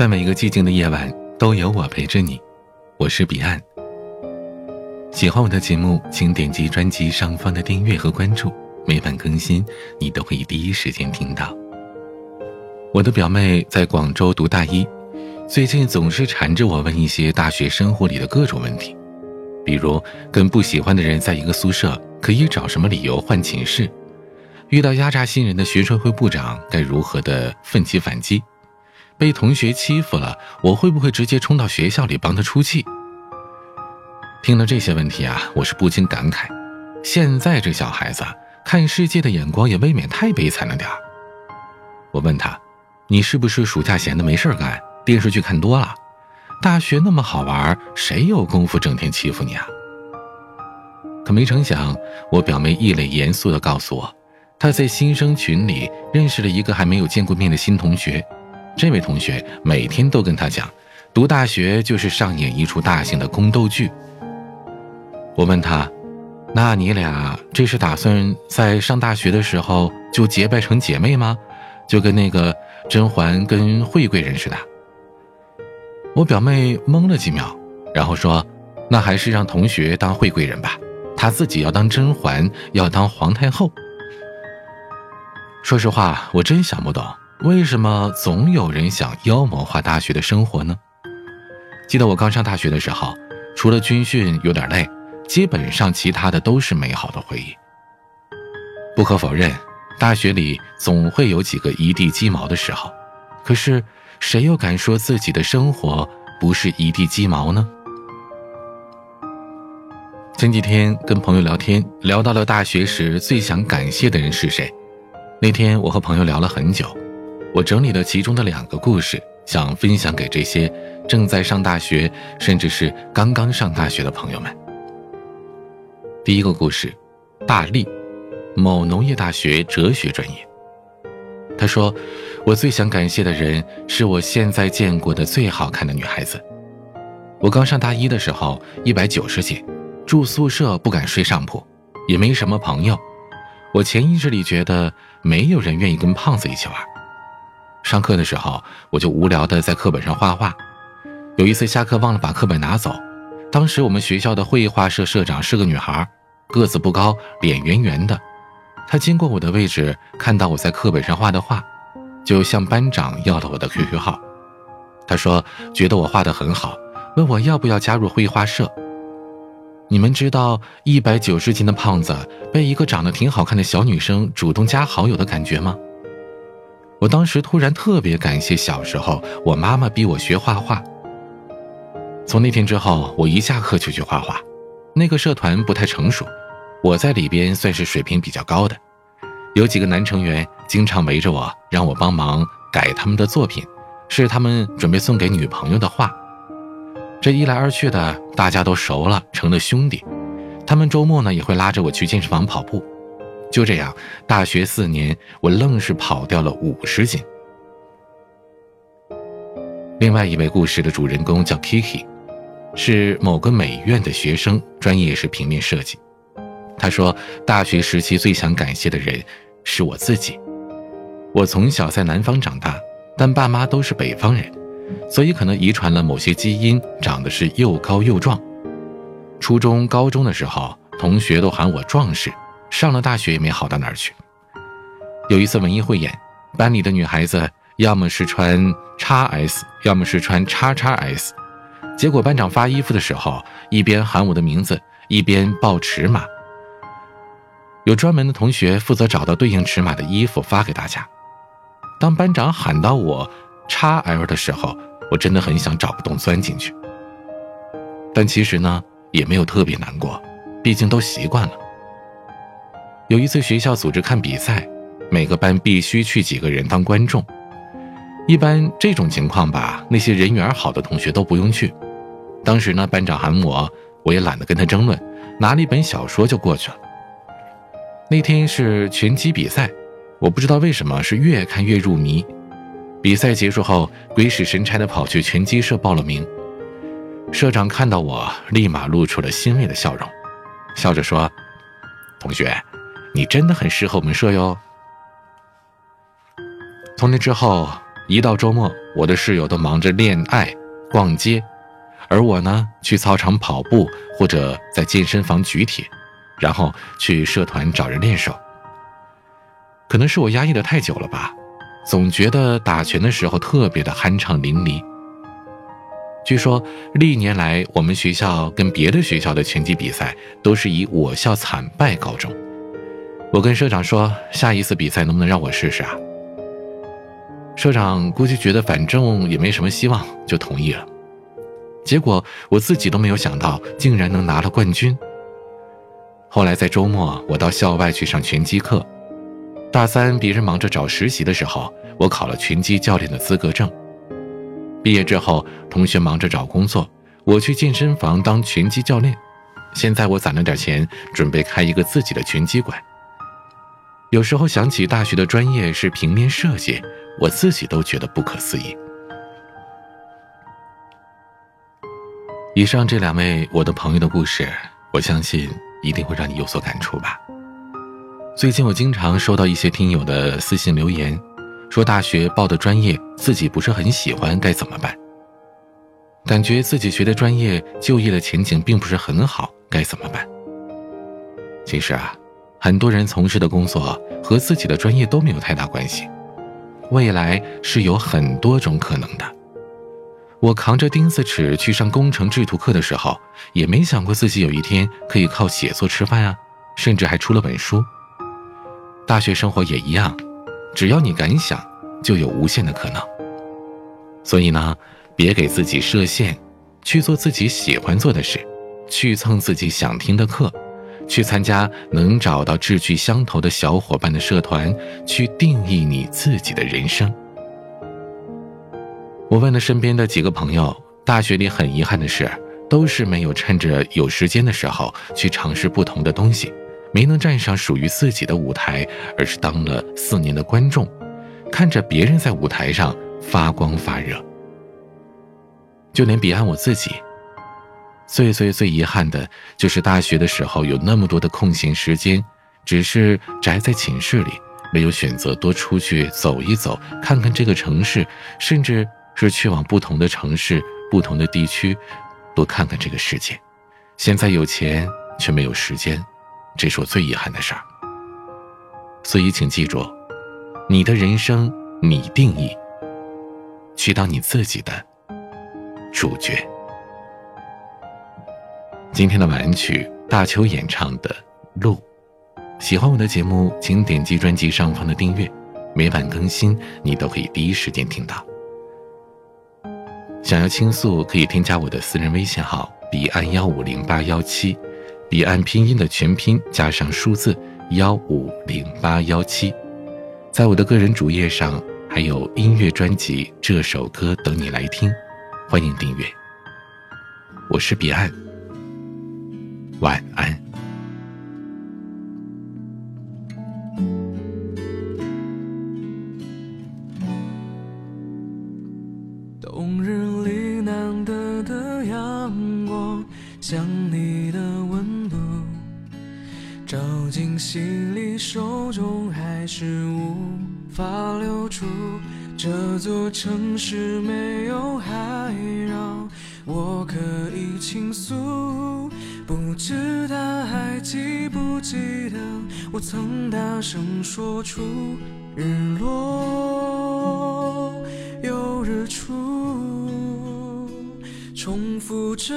在每一个寂静的夜晚，都有我陪着你。我是彼岸。喜欢我的节目，请点击专辑上方的订阅和关注，每晚更新，你都可以第一时间听到。我的表妹在广州读大一，最近总是缠着我问一些大学生活里的各种问题，比如跟不喜欢的人在一个宿舍，可以找什么理由换寝室？遇到压榨新人的学生会部长，该如何的奋起反击？被同学欺负了，我会不会直接冲到学校里帮他出气？听了这些问题啊，我是不禁感慨：现在这小孩子看世界的眼光也未免太悲惨了点儿。我问他：“你是不是暑假闲的没事干，电视剧看多了？大学那么好玩，谁有功夫整天欺负你啊？”可没成想，我表妹一脸严肃地告诉我，她在新生群里认识了一个还没有见过面的新同学。这位同学每天都跟他讲，读大学就是上演一出大型的宫斗剧。我问他：“那你俩这是打算在上大学的时候就结拜成姐妹吗？就跟那个甄嬛跟惠贵人似的？”我表妹懵了几秒，然后说：“那还是让同学当惠贵人吧，她自己要当甄嬛，要当皇太后。”说实话，我真想不懂。为什么总有人想妖魔化大学的生活呢？记得我刚上大学的时候，除了军训有点累，基本上其他的都是美好的回忆。不可否认，大学里总会有几个一地鸡毛的时候，可是谁又敢说自己的生活不是一地鸡毛呢？前几天跟朋友聊天，聊到了大学时最想感谢的人是谁。那天我和朋友聊了很久。我整理了其中的两个故事，想分享给这些正在上大学，甚至是刚刚上大学的朋友们。第一个故事，大力，某农业大学哲学专业。他说：“我最想感谢的人是我现在见过的最好看的女孩子。我刚上大一的时候，一百九十斤，住宿舍不敢睡上铺，也没什么朋友。我潜意识里觉得没有人愿意跟胖子一起玩。”上课的时候，我就无聊的在课本上画画。有一次下课忘了把课本拿走，当时我们学校的绘画社社长是个女孩，个子不高，脸圆圆的。她经过我的位置，看到我在课本上画的画，就向班长要了我的 QQ 号。她说觉得我画的很好，问我要不要加入绘画社。你们知道一百九十斤的胖子被一个长得挺好看的小女生主动加好友的感觉吗？我当时突然特别感谢小时候我妈妈逼我学画画。从那天之后，我一下课就去画画。那个社团不太成熟，我在里边算是水平比较高的。有几个男成员经常围着我，让我帮忙改他们的作品，是他们准备送给女朋友的画。这一来二去的，大家都熟了，成了兄弟。他们周末呢也会拉着我去健身房跑步。就这样，大学四年，我愣是跑掉了五十斤。另外一位故事的主人公叫 Kiki，是某个美院的学生，专业是平面设计。他说，大学时期最想感谢的人是我自己。我从小在南方长大，但爸妈都是北方人，所以可能遗传了某些基因，长得是又高又壮。初中、高中的时候，同学都喊我壮士。上了大学也没好到哪儿去。有一次文艺汇演，班里的女孩子要么是穿 XS，要么是穿 XXS。结果班长发衣服的时候，一边喊我的名字，一边报尺码。有专门的同学负责找到对应尺码的衣服发给大家。当班长喊到我 XL 的时候，我真的很想找个洞钻进去。但其实呢，也没有特别难过，毕竟都习惯了。有一次学校组织看比赛，每个班必须去几个人当观众。一般这种情况吧，那些人缘好的同学都不用去。当时呢，班长喊我，我也懒得跟他争论，拿了一本小说就过去了。那天是拳击比赛，我不知道为什么是越看越入迷。比赛结束后，鬼使神差的跑去拳击社报了名。社长看到我，立马露出了欣慰的笑容，笑着说：“同学。”你真的很适合我们社哟。从那之后，一到周末，我的室友都忙着恋爱、逛街，而我呢，去操场跑步或者在健身房举铁，然后去社团找人练手。可能是我压抑的太久了吧，总觉得打拳的时候特别的酣畅淋漓。据说历年来，我们学校跟别的学校的拳击比赛都是以我校惨败告终。我跟社长说，下一次比赛能不能让我试试啊？社长估计觉得反正也没什么希望，就同意了。结果我自己都没有想到，竟然能拿了冠军。后来在周末，我到校外去上拳击课。大三，别人忙着找实习的时候，我考了拳击教练的资格证。毕业之后，同学忙着找工作，我去健身房当拳击教练。现在我攒了点钱，准备开一个自己的拳击馆。有时候想起大学的专业是平面设计，我自己都觉得不可思议。以上这两位我的朋友的故事，我相信一定会让你有所感触吧。最近我经常收到一些听友的私信留言。说大学报的专业自己不是很喜欢，该怎么办？感觉自己学的专业就业的前景并不是很好，该怎么办？其实啊，很多人从事的工作和自己的专业都没有太大关系，未来是有很多种可能的。我扛着钉子尺去上工程制图课的时候，也没想过自己有一天可以靠写作吃饭啊，甚至还出了本书。大学生活也一样。只要你敢想，就有无限的可能。所以呢，别给自己设限，去做自己喜欢做的事，去蹭自己想听的课，去参加能找到志趣相投的小伙伴的社团，去定义你自己的人生。我问了身边的几个朋友，大学里很遗憾的是，都是没有趁着有时间的时候去尝试不同的东西。没能站上属于自己的舞台，而是当了四年的观众，看着别人在舞台上发光发热。就连彼岸我自己，最最最遗憾的就是大学的时候有那么多的空闲时间，只是宅在寝室里，没有选择多出去走一走，看看这个城市，甚至是去往不同的城市、不同的地区，多看看这个世界。现在有钱却没有时间。这是我最遗憾的事儿，所以请记住，你的人生你定义，去当你自己的主角。今天的晚安曲，大秋演唱的《路》。喜欢我的节目，请点击专辑上方的订阅，每晚更新，你都可以第一时间听到。想要倾诉，可以添加我的私人微信号：彼岸幺五零八幺七。彼岸拼音的全拼加上数字幺五零八幺七，在我的个人主页上还有音乐专辑《这首歌等你来听》，欢迎订阅。我是彼岸，晚安。冬日里难得的阳光，像你的温度。照进心里，手中还是无法留住。这座城市没有海让我可以倾诉，不知他还记不记得我曾大声说出日落又日出，重复着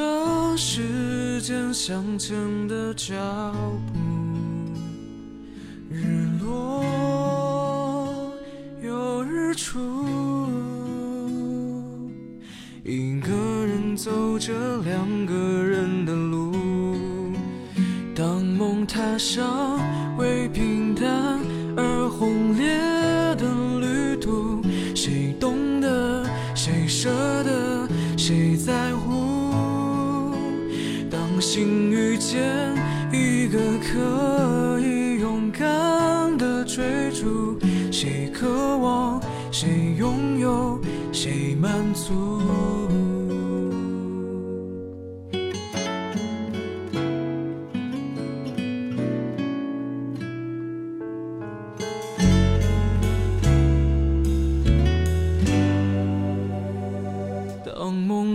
时间向前的脚步。日落有日出，一个人走着两个上为平淡而轰烈的旅途，谁懂得，谁舍得，谁在乎？当心遇见一个可以勇敢的追逐，谁渴望？谁拥有，谁满足？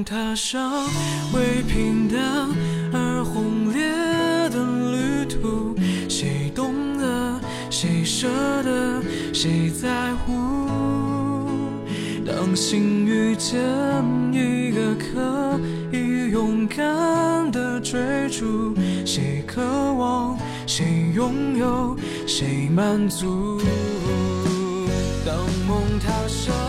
踏上为平淡而轰烈的旅途，谁懂得，谁舍得，谁在乎？当心遇见一个可以勇敢的追逐，谁渴望，谁拥有，谁满足？当梦踏上。